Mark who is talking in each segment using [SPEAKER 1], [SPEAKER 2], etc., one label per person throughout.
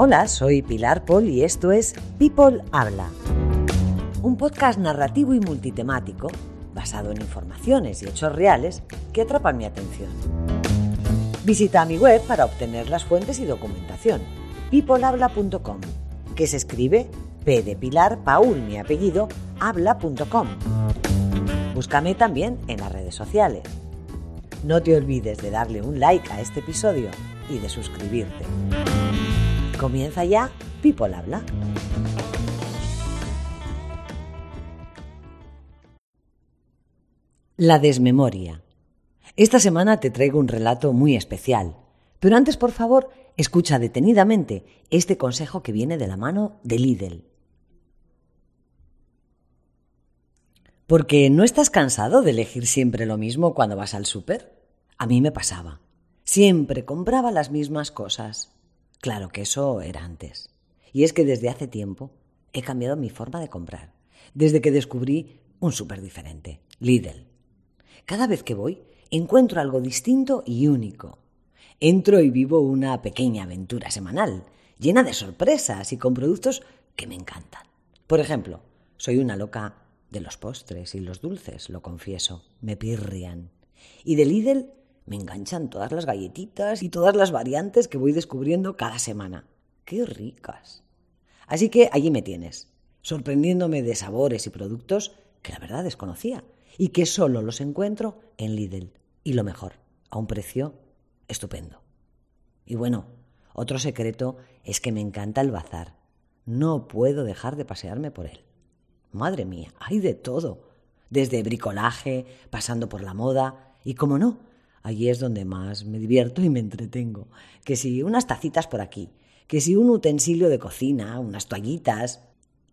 [SPEAKER 1] Hola, soy Pilar Paul y esto es People Habla, un podcast narrativo y multitemático basado en informaciones y hechos reales que atrapan mi atención. Visita mi web para obtener las fuentes y documentación, peoplehabla.com, que se escribe P de Pilar, Paul, mi apellido, habla.com. Búscame también en las redes sociales. No te olvides de darle un like a este episodio y de suscribirte. Comienza ya People Habla. La desmemoria. Esta semana te traigo un relato muy especial, pero antes, por favor, escucha detenidamente este consejo que viene de la mano de Lidl. Porque no estás cansado de elegir siempre lo mismo cuando vas al súper. A mí me pasaba. Siempre compraba las mismas cosas. Claro que eso era antes. Y es que desde hace tiempo he cambiado mi forma de comprar, desde que descubrí un súper diferente, Lidl. Cada vez que voy, encuentro algo distinto y único. Entro y vivo una pequeña aventura semanal, llena de sorpresas y con productos que me encantan. Por ejemplo, soy una loca de los postres y los dulces, lo confieso, me pirrian. Y de Lidl me enganchan todas las galletitas y todas las variantes que voy descubriendo cada semana. ¡Qué ricas! Así que allí me tienes, sorprendiéndome de sabores y productos que la verdad desconocía y que solo los encuentro en Lidl. Y lo mejor, a un precio estupendo. Y bueno, otro secreto es que me encanta el bazar. No puedo dejar de pasearme por él. Madre mía, hay de todo, desde bricolaje, pasando por la moda y, como no, Allí es donde más me divierto y me entretengo. Que si unas tacitas por aquí, que si un utensilio de cocina, unas toallitas.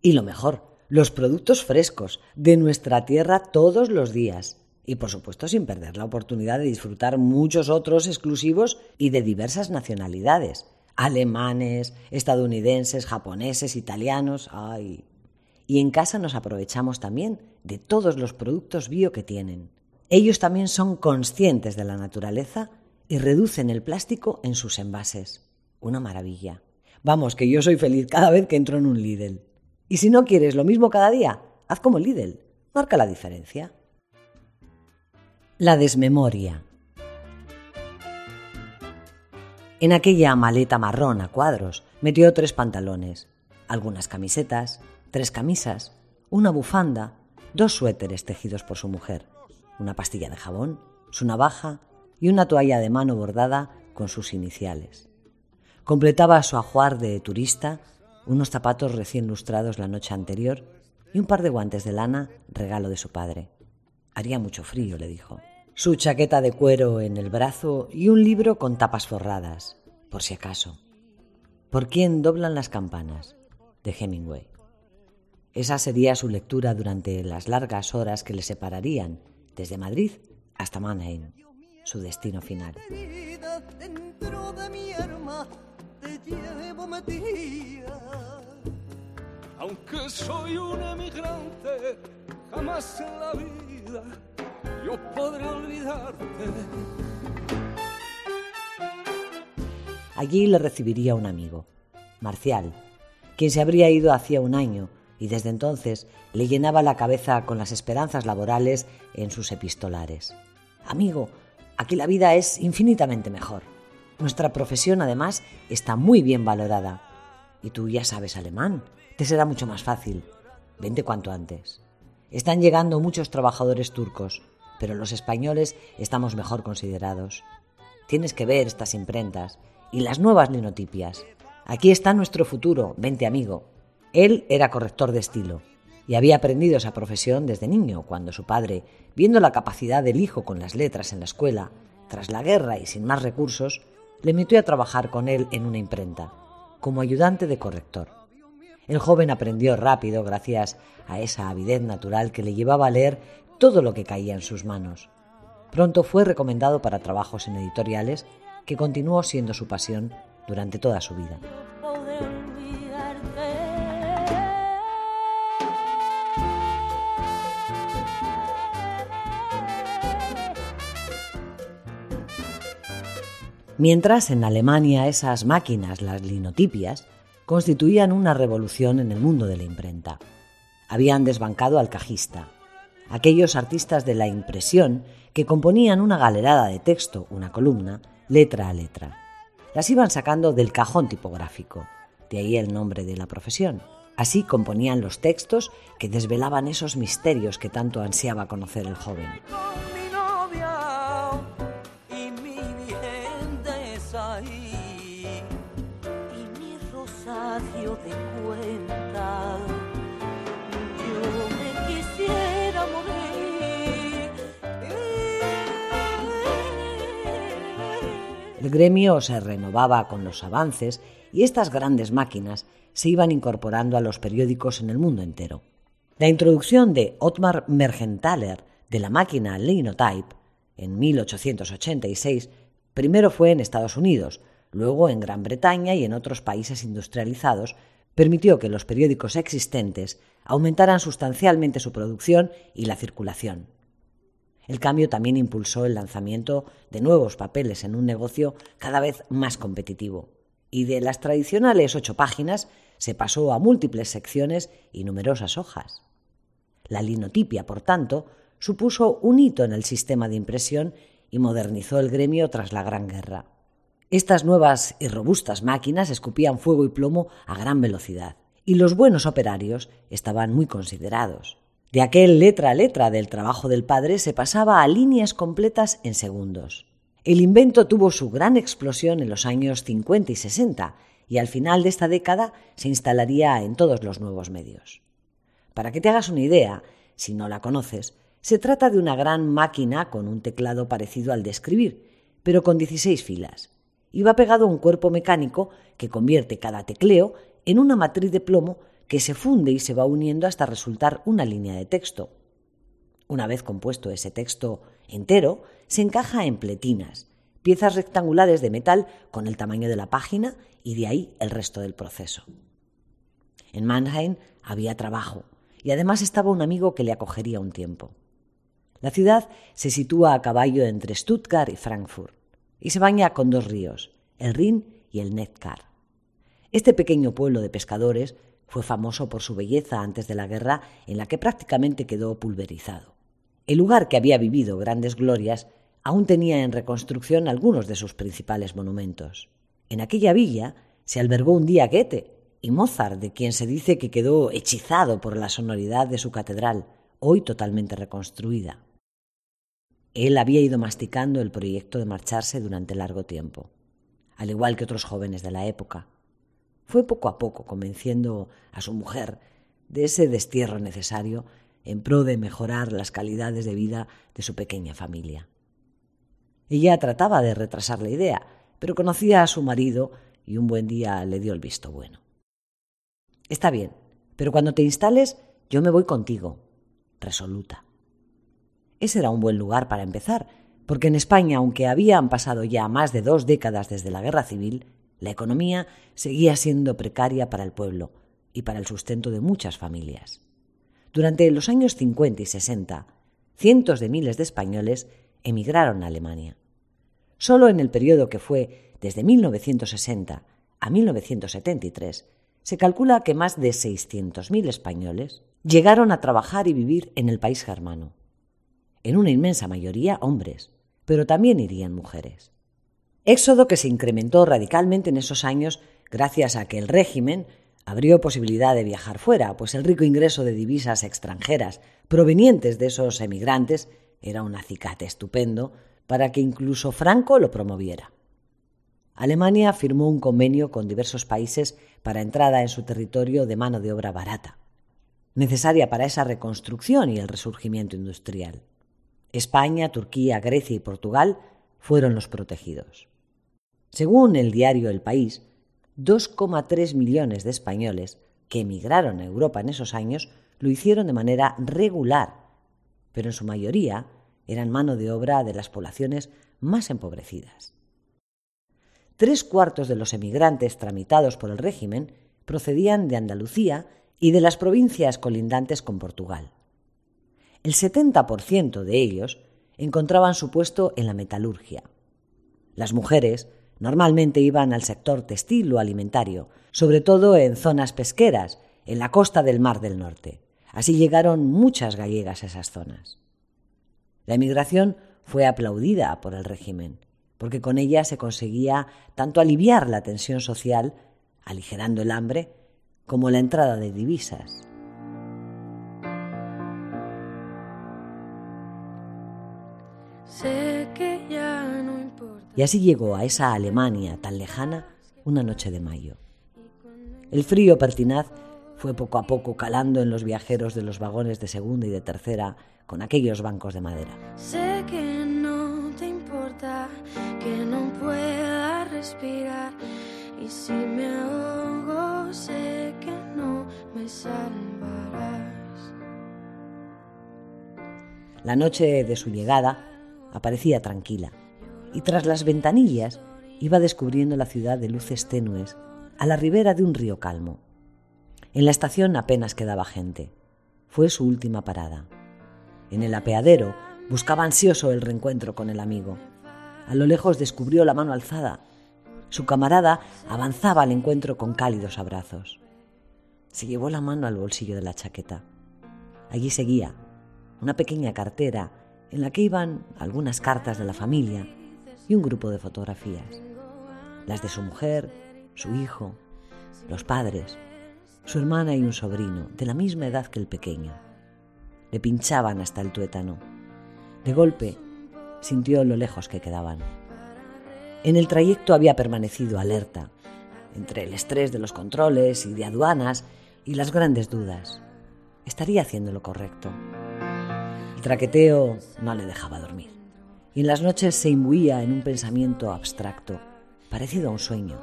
[SPEAKER 1] Y lo mejor, los productos frescos de nuestra tierra todos los días. Y por supuesto sin perder la oportunidad de disfrutar muchos otros exclusivos y de diversas nacionalidades. Alemanes, estadounidenses, japoneses, italianos. ¡Ay! Y en casa nos aprovechamos también de todos los productos bio que tienen. Ellos también son conscientes de la naturaleza y reducen el plástico en sus envases. Una maravilla. Vamos, que yo soy feliz cada vez que entro en un Lidl. Y si no quieres lo mismo cada día, haz como Lidl. Marca la diferencia. La desmemoria. En aquella maleta marrón a cuadros metió tres pantalones, algunas camisetas, tres camisas, una bufanda, dos suéteres tejidos por su mujer una pastilla de jabón, su navaja y una toalla de mano bordada con sus iniciales. Completaba su ajuar de turista unos zapatos recién lustrados la noche anterior y un par de guantes de lana, regalo de su padre. Haría mucho frío, le dijo. Su chaqueta de cuero en el brazo y un libro con tapas forradas, por si acaso. ¿Por quién doblan las campanas? de Hemingway. Esa sería su lectura durante las largas horas que le separarían desde Madrid hasta Mannheim, su destino final.
[SPEAKER 2] Aunque soy un emigrante, jamás en la vida yo podré olvidarte.
[SPEAKER 1] Allí le recibiría un amigo, Marcial, quien se habría ido hacía un año y desde entonces le llenaba la cabeza con las esperanzas laborales en sus epistolares. Amigo, aquí la vida es infinitamente mejor. Nuestra profesión, además, está muy bien valorada. Y tú ya sabes alemán, te será mucho más fácil. Vente cuanto antes. Están llegando muchos trabajadores turcos, pero los españoles estamos mejor considerados. Tienes que ver estas imprentas y las nuevas linotipias. Aquí está nuestro futuro, vente amigo. Él era corrector de estilo. y había aprendido esa profesión desde niño, cuando su padre, viendo la capacidad del hijo con las letras en la escuela, tras la guerra y sin más recursos, le metió a trabajar con él en una imprenta, como ayudante de corrector. El joven aprendió rápido gracias a esa avidez natural que le llevaba a leer todo lo que caía en sus manos. Pronto fue recomendado para trabajos en editoriales que continuó siendo su pasión durante toda su vida. Mientras en Alemania esas máquinas, las linotipias, constituían una revolución en el mundo de la imprenta. Habían desbancado al cajista, aquellos artistas de la impresión que componían una galerada de texto, una columna, letra a letra. Las iban sacando del cajón tipográfico, de ahí el nombre de la profesión. Así componían los textos que desvelaban esos misterios que tanto ansiaba conocer el joven. El gremio se renovaba con los avances y estas grandes máquinas se iban incorporando a los periódicos en el mundo entero. La introducción de Ottmar Mergenthaler de la máquina Linotype en 1886 primero fue en Estados Unidos, luego en Gran Bretaña y en otros países industrializados, permitió que los periódicos existentes aumentaran sustancialmente su producción y la circulación. El cambio también impulsó el lanzamiento de nuevos papeles en un negocio cada vez más competitivo. Y de las tradicionales ocho páginas se pasó a múltiples secciones y numerosas hojas. La linotipia, por tanto, supuso un hito en el sistema de impresión y modernizó el gremio tras la Gran Guerra. Estas nuevas y robustas máquinas escupían fuego y plomo a gran velocidad, y los buenos operarios estaban muy considerados. De aquel letra a letra del trabajo del padre se pasaba a líneas completas en segundos. El invento tuvo su gran explosión en los años 50 y 60 y al final de esta década se instalaría en todos los nuevos medios. Para que te hagas una idea, si no la conoces, se trata de una gran máquina con un teclado parecido al de escribir, pero con 16 filas. Y va pegado a un cuerpo mecánico que convierte cada tecleo en una matriz de plomo que se funde y se va uniendo hasta resultar una línea de texto. Una vez compuesto ese texto entero, se encaja en pletinas, piezas rectangulares de metal con el tamaño de la página y de ahí el resto del proceso. En Mannheim había trabajo y además estaba un amigo que le acogería un tiempo. La ciudad se sitúa a caballo entre Stuttgart y Frankfurt y se baña con dos ríos, el Rin y el Neckar. Este pequeño pueblo de pescadores fue famoso por su belleza antes de la guerra, en la que prácticamente quedó pulverizado. El lugar que había vivido grandes glorias aún tenía en reconstrucción algunos de sus principales monumentos. En aquella villa se albergó un día Goethe y Mozart, de quien se dice que quedó hechizado por la sonoridad de su catedral, hoy totalmente reconstruida. Él había ido masticando el proyecto de marcharse durante largo tiempo, al igual que otros jóvenes de la época. Fue poco a poco convenciendo a su mujer de ese destierro necesario en pro de mejorar las calidades de vida de su pequeña familia. Ella trataba de retrasar la idea, pero conocía a su marido y un buen día le dio el visto bueno. Está bien, pero cuando te instales yo me voy contigo, resoluta. Ese era un buen lugar para empezar, porque en España, aunque habían pasado ya más de dos décadas desde la guerra civil, la economía seguía siendo precaria para el pueblo y para el sustento de muchas familias. Durante los años 50 y 60, cientos de miles de españoles emigraron a Alemania. Solo en el periodo que fue desde 1960 a 1973, se calcula que más de 600.000 españoles llegaron a trabajar y vivir en el país germano. En una inmensa mayoría hombres, pero también irían mujeres. Éxodo que se incrementó radicalmente en esos años gracias a que el régimen abrió posibilidad de viajar fuera, pues el rico ingreso de divisas extranjeras provenientes de esos emigrantes era un acicate estupendo para que incluso Franco lo promoviera. Alemania firmó un convenio con diversos países para entrada en su territorio de mano de obra barata. necesaria para esa reconstrucción y el resurgimiento industrial. España, Turquía, Grecia y Portugal fueron los protegidos. Según el diario El País, 2,3 millones de españoles que emigraron a Europa en esos años lo hicieron de manera regular, pero en su mayoría eran mano de obra de las poblaciones más empobrecidas. Tres cuartos de los emigrantes tramitados por el régimen procedían de Andalucía y de las provincias colindantes con Portugal. El 70% de ellos encontraban su puesto en la metalurgia. Las mujeres normalmente iban al sector textil o alimentario, sobre todo en zonas pesqueras, en la costa del Mar del Norte. Así llegaron muchas gallegas a esas zonas. La emigración fue aplaudida por el régimen, porque con ella se conseguía tanto aliviar la tensión social, aligerando el hambre, como la entrada de divisas. Y así llegó a esa Alemania tan lejana una noche de mayo. El frío pertinaz fue poco a poco calando en los viajeros de los vagones de segunda y de tercera con aquellos bancos de madera.
[SPEAKER 3] Sé que no te importa que no pueda respirar y si me ahogo sé que no me salvarás.
[SPEAKER 1] La noche de su llegada aparecía tranquila y tras las ventanillas iba descubriendo la ciudad de luces tenues a la ribera de un río calmo. En la estación apenas quedaba gente. Fue su última parada. En el apeadero buscaba ansioso el reencuentro con el amigo. A lo lejos descubrió la mano alzada. Su camarada avanzaba al encuentro con cálidos abrazos. Se llevó la mano al bolsillo de la chaqueta. Allí seguía una pequeña cartera en la que iban algunas cartas de la familia y un grupo de fotografías. Las de su mujer, su hijo, los padres, su hermana y un sobrino, de la misma edad que el pequeño. Le pinchaban hasta el tuétano. De golpe, sintió lo lejos que quedaban. En el trayecto había permanecido alerta, entre el estrés de los controles y de aduanas y las grandes dudas. ¿Estaría haciendo lo correcto? El traqueteo no le dejaba dormir. Y en las noches se imbuía en un pensamiento abstracto, parecido a un sueño,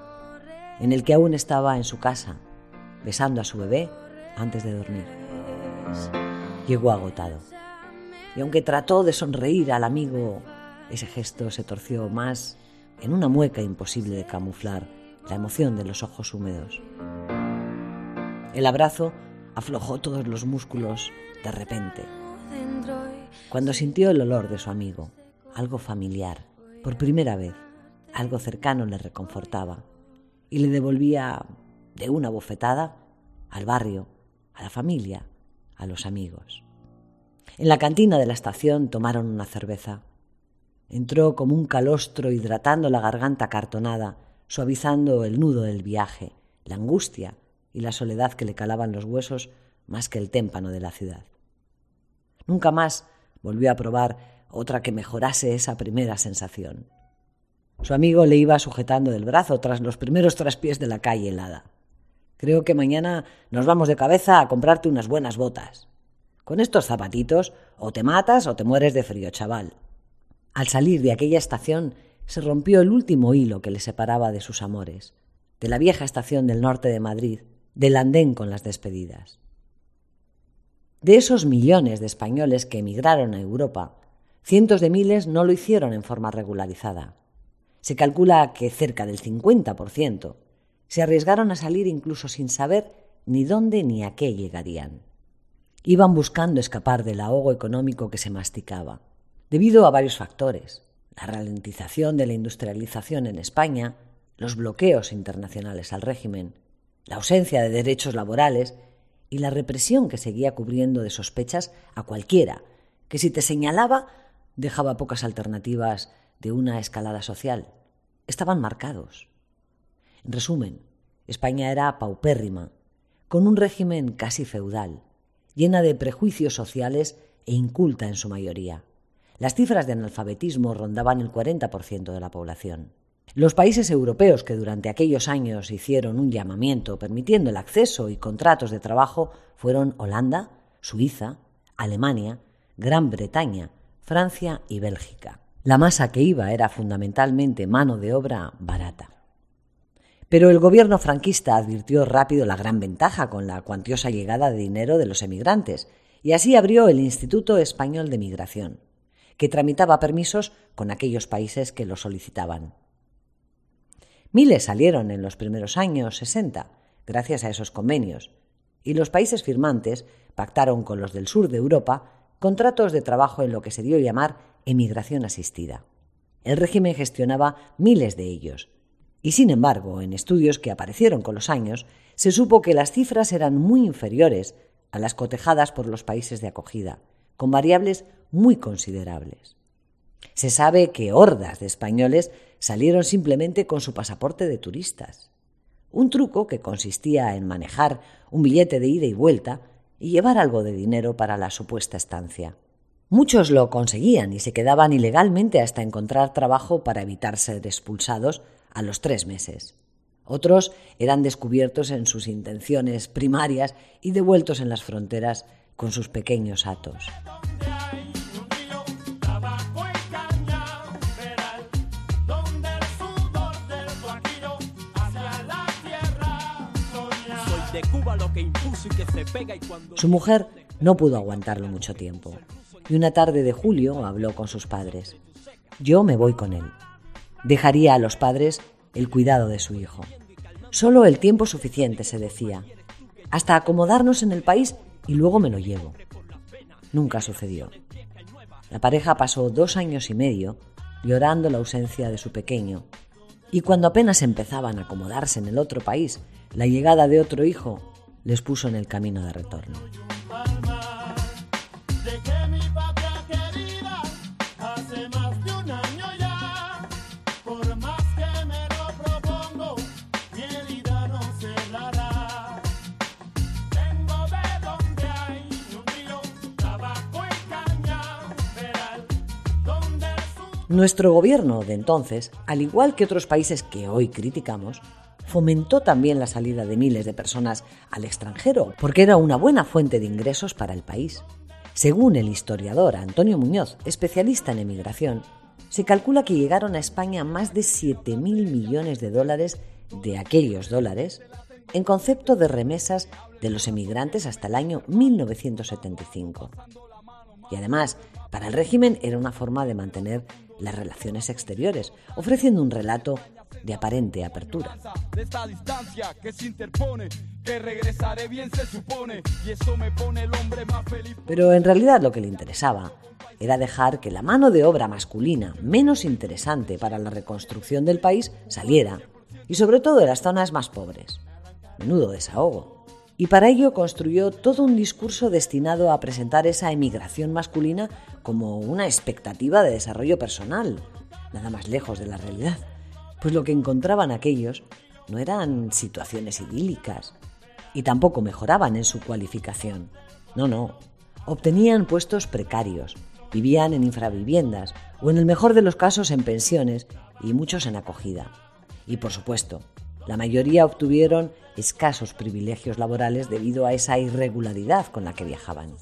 [SPEAKER 1] en el que aún estaba en su casa, besando a su bebé antes de dormir. Llegó agotado. Y aunque trató de sonreír al amigo, ese gesto se torció más en una mueca imposible de camuflar la emoción de los ojos húmedos. El abrazo aflojó todos los músculos de repente. Cuando sintió el olor de su amigo, algo familiar, por primera vez, algo cercano le reconfortaba y le devolvía de una bofetada al barrio, a la familia, a los amigos. En la cantina de la estación tomaron una cerveza. Entró como un calostro hidratando la garganta cartonada, suavizando el nudo del viaje, la angustia y la soledad que le calaban los huesos más que el témpano de la ciudad. Nunca más volvió a probar otra que mejorase esa primera sensación. Su amigo le iba sujetando del brazo tras los primeros traspiés de la calle helada. Creo que mañana nos vamos de cabeza a comprarte unas buenas botas. Con estos zapatitos o te matas o te mueres de frío, chaval. Al salir de aquella estación se rompió el último hilo que le separaba de sus amores, de la vieja estación del norte de Madrid, del andén con las despedidas. De esos millones de españoles que emigraron a Europa, cientos de miles no lo hicieron en forma regularizada. Se calcula que cerca del 50% se arriesgaron a salir incluso sin saber ni dónde ni a qué llegarían. Iban buscando escapar del ahogo económico que se masticaba, debido a varios factores, la ralentización de la industrialización en España, los bloqueos internacionales al régimen, la ausencia de derechos laborales y la represión que seguía cubriendo de sospechas a cualquiera, que si te señalaba dejaba pocas alternativas de una escalada social. Estaban marcados. En resumen, España era paupérrima, con un régimen casi feudal, llena de prejuicios sociales e inculta en su mayoría. Las cifras de analfabetismo rondaban el 40% de la población. Los países europeos que durante aquellos años hicieron un llamamiento permitiendo el acceso y contratos de trabajo fueron Holanda, Suiza, Alemania, Gran Bretaña, Francia y Bélgica. La masa que iba era fundamentalmente mano de obra barata. Pero el gobierno franquista advirtió rápido la gran ventaja con la cuantiosa llegada de dinero de los emigrantes y así abrió el Instituto Español de Migración, que tramitaba permisos con aquellos países que lo solicitaban. Miles salieron en los primeros años 60 gracias a esos convenios, y los países firmantes pactaron con los del sur de Europa contratos de trabajo en lo que se dio a llamar emigración asistida. El régimen gestionaba miles de ellos, y sin embargo, en estudios que aparecieron con los años, se supo que las cifras eran muy inferiores a las cotejadas por los países de acogida, con variables muy considerables. Se sabe que hordas de españoles salieron simplemente con su pasaporte de turistas. Un truco que consistía en manejar un billete de ida y vuelta y llevar algo de dinero para la supuesta estancia. Muchos lo conseguían y se quedaban ilegalmente hasta encontrar trabajo para evitar ser expulsados a los tres meses. Otros eran descubiertos en sus intenciones primarias y devueltos en las fronteras con sus pequeños atos. Su mujer no pudo aguantarlo mucho tiempo y una tarde de julio habló con sus padres. Yo me voy con él dejaría a los padres el cuidado de su hijo. Solo el tiempo suficiente, se decía, hasta acomodarnos en el país y luego me lo llevo. Nunca sucedió. La pareja pasó dos años y medio llorando la ausencia de su pequeño, y cuando apenas empezaban a acomodarse en el otro país, la llegada de otro hijo les puso en el camino de retorno. Nuestro gobierno de entonces, al igual que otros países que hoy criticamos, fomentó también la salida de miles de personas al extranjero, porque era una buena fuente de ingresos para el país. Según el historiador Antonio Muñoz, especialista en emigración, se calcula que llegaron a España más de 7.000 millones de dólares de aquellos dólares en concepto de remesas de los emigrantes hasta el año 1975. Y además, para el régimen era una forma de mantener las relaciones exteriores, ofreciendo un relato de aparente apertura. Pero en realidad lo que le interesaba era dejar que la mano de obra masculina menos interesante para la reconstrucción del país saliera, y sobre todo de las zonas más pobres. Menudo desahogo. Y para ello construyó todo un discurso destinado a presentar esa emigración masculina como una expectativa de desarrollo personal, nada más lejos de la realidad. Pues lo que encontraban aquellos no eran situaciones idílicas y tampoco mejoraban en su cualificación. No, no. Obtenían puestos precarios, vivían en infraviviendas o en el mejor de los casos en pensiones y muchos en acogida. Y por supuesto, la mayoría obtuvieron escasos privilegios laborales debido a esa irregularidad con la que viajaban.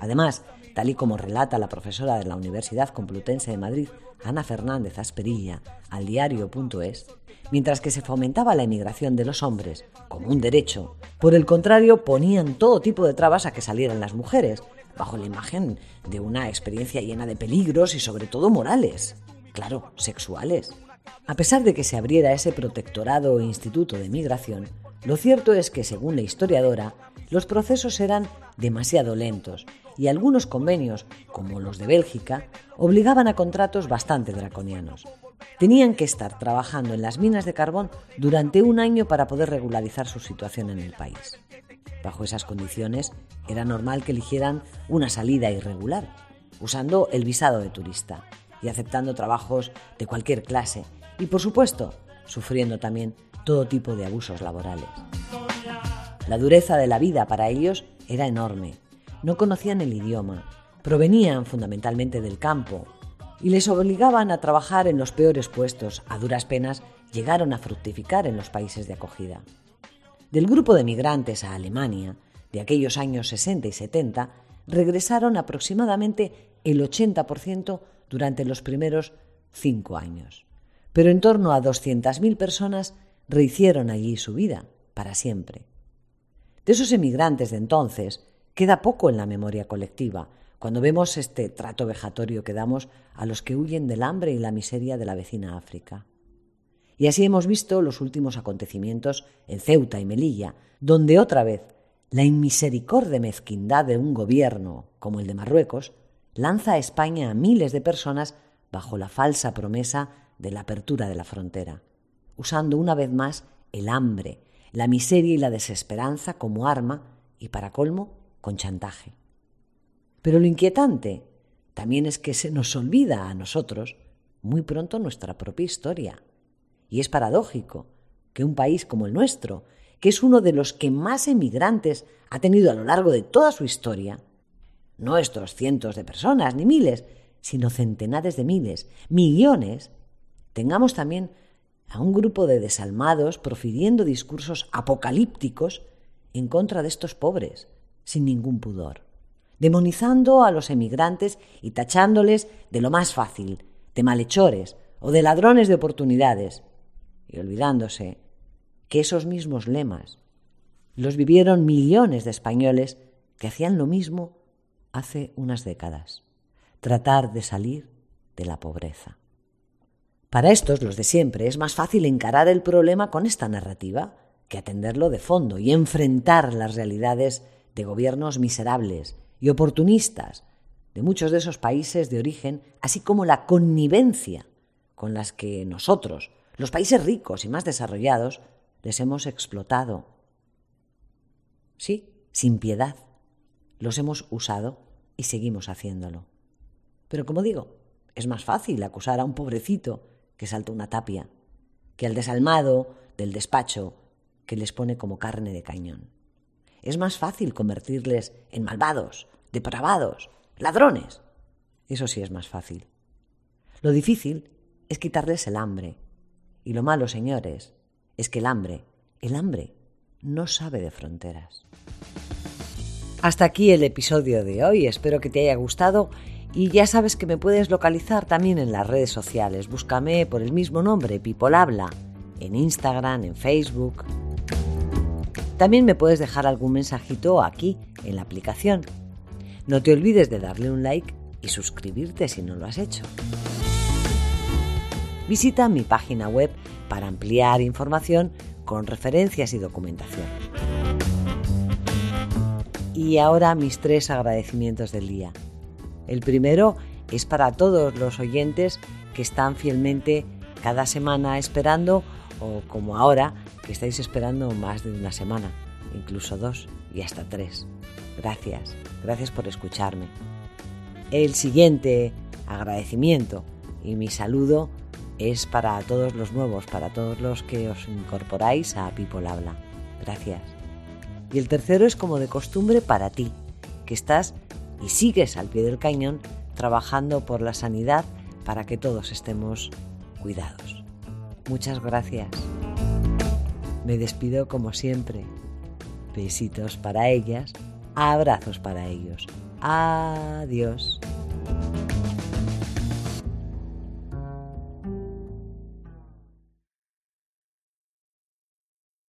[SPEAKER 1] Además, tal y como relata la profesora de la Universidad Complutense de Madrid, Ana Fernández Asperilla, al diario.es, mientras que se fomentaba la emigración de los hombres como un derecho, por el contrario ponían todo tipo de trabas a que salieran las mujeres, bajo la imagen de una experiencia llena de peligros y sobre todo morales, claro, sexuales. A pesar de que se abriera ese protectorado o instituto de migración, lo cierto es que, según la historiadora, los procesos eran demasiado lentos y algunos convenios, como los de Bélgica, obligaban a contratos bastante draconianos. Tenían que estar trabajando en las minas de carbón durante un año para poder regularizar su situación en el país. Bajo esas condiciones, era normal que eligieran una salida irregular, usando el visado de turista y aceptando trabajos de cualquier clase y, por supuesto, sufriendo también todo tipo de abusos laborales. La dureza de la vida para ellos era enorme no conocían el idioma, provenían fundamentalmente del campo y les obligaban a trabajar en los peores puestos. A duras penas llegaron a fructificar en los países de acogida. Del grupo de migrantes a Alemania, de aquellos años 60 y 70, regresaron aproximadamente el 80% durante los primeros cinco años. Pero en torno a 200.000 personas rehicieron allí su vida para siempre. De esos emigrantes de entonces queda poco en la memoria colectiva, cuando vemos este trato vejatorio que damos a los que huyen del hambre y la miseria de la vecina África. Y así hemos visto los últimos acontecimientos en Ceuta y Melilla, donde otra vez la inmisericordia mezquindad de un gobierno como el de Marruecos lanza a España a miles de personas bajo la falsa promesa de la apertura de la frontera, usando una vez más el hambre, la miseria y la desesperanza como arma y para colmo con chantaje. Pero lo inquietante también es que se nos olvida a nosotros muy pronto nuestra propia historia. Y es paradójico que un país como el nuestro, que es uno de los que más emigrantes ha tenido a lo largo de toda su historia, no estos cientos de personas ni miles, sino centenares de miles, millones, tengamos también a un grupo de desalmados profiriendo discursos apocalípticos en contra de estos pobres, sin ningún pudor, demonizando a los emigrantes y tachándoles de lo más fácil, de malhechores o de ladrones de oportunidades, y olvidándose que esos mismos lemas los vivieron millones de españoles que hacían lo mismo hace unas décadas, tratar de salir de la pobreza. Para estos, los de siempre, es más fácil encarar el problema con esta narrativa que atenderlo de fondo y enfrentar las realidades de gobiernos miserables y oportunistas de muchos de esos países de origen, así como la connivencia con las que nosotros, los países ricos y más desarrollados, les hemos explotado. Sí, sin piedad. Los hemos usado y seguimos haciéndolo. Pero como digo, es más fácil acusar a un pobrecito que salta una tapia, que al desalmado del despacho que les pone como carne de cañón. Es más fácil convertirles en malvados, depravados, ladrones. Eso sí es más fácil. Lo difícil es quitarles el hambre. Y lo malo, señores, es que el hambre, el hambre, no sabe de fronteras. Hasta aquí el episodio de hoy. Espero que te haya gustado y ya sabes que me puedes localizar también en las redes sociales. Búscame por el mismo nombre, People Habla, en Instagram, en Facebook. También me puedes dejar algún mensajito aquí, en la aplicación. No te olvides de darle un like y suscribirte si no lo has hecho. Visita mi página web para ampliar información con referencias y documentación. Y ahora mis tres agradecimientos del día. El primero es para todos los oyentes que están fielmente cada semana esperando o como ahora que estáis esperando más de una semana, incluso dos y hasta tres. Gracias, gracias por escucharme. El siguiente agradecimiento y mi saludo es para todos los nuevos, para todos los que os incorporáis a People Habla. Gracias. Y el tercero es como de costumbre para ti, que estás y sigues al pie del cañón trabajando por la sanidad para que todos estemos cuidados. Muchas gracias. Me despido como siempre. Besitos para ellas, abrazos para ellos. Adiós.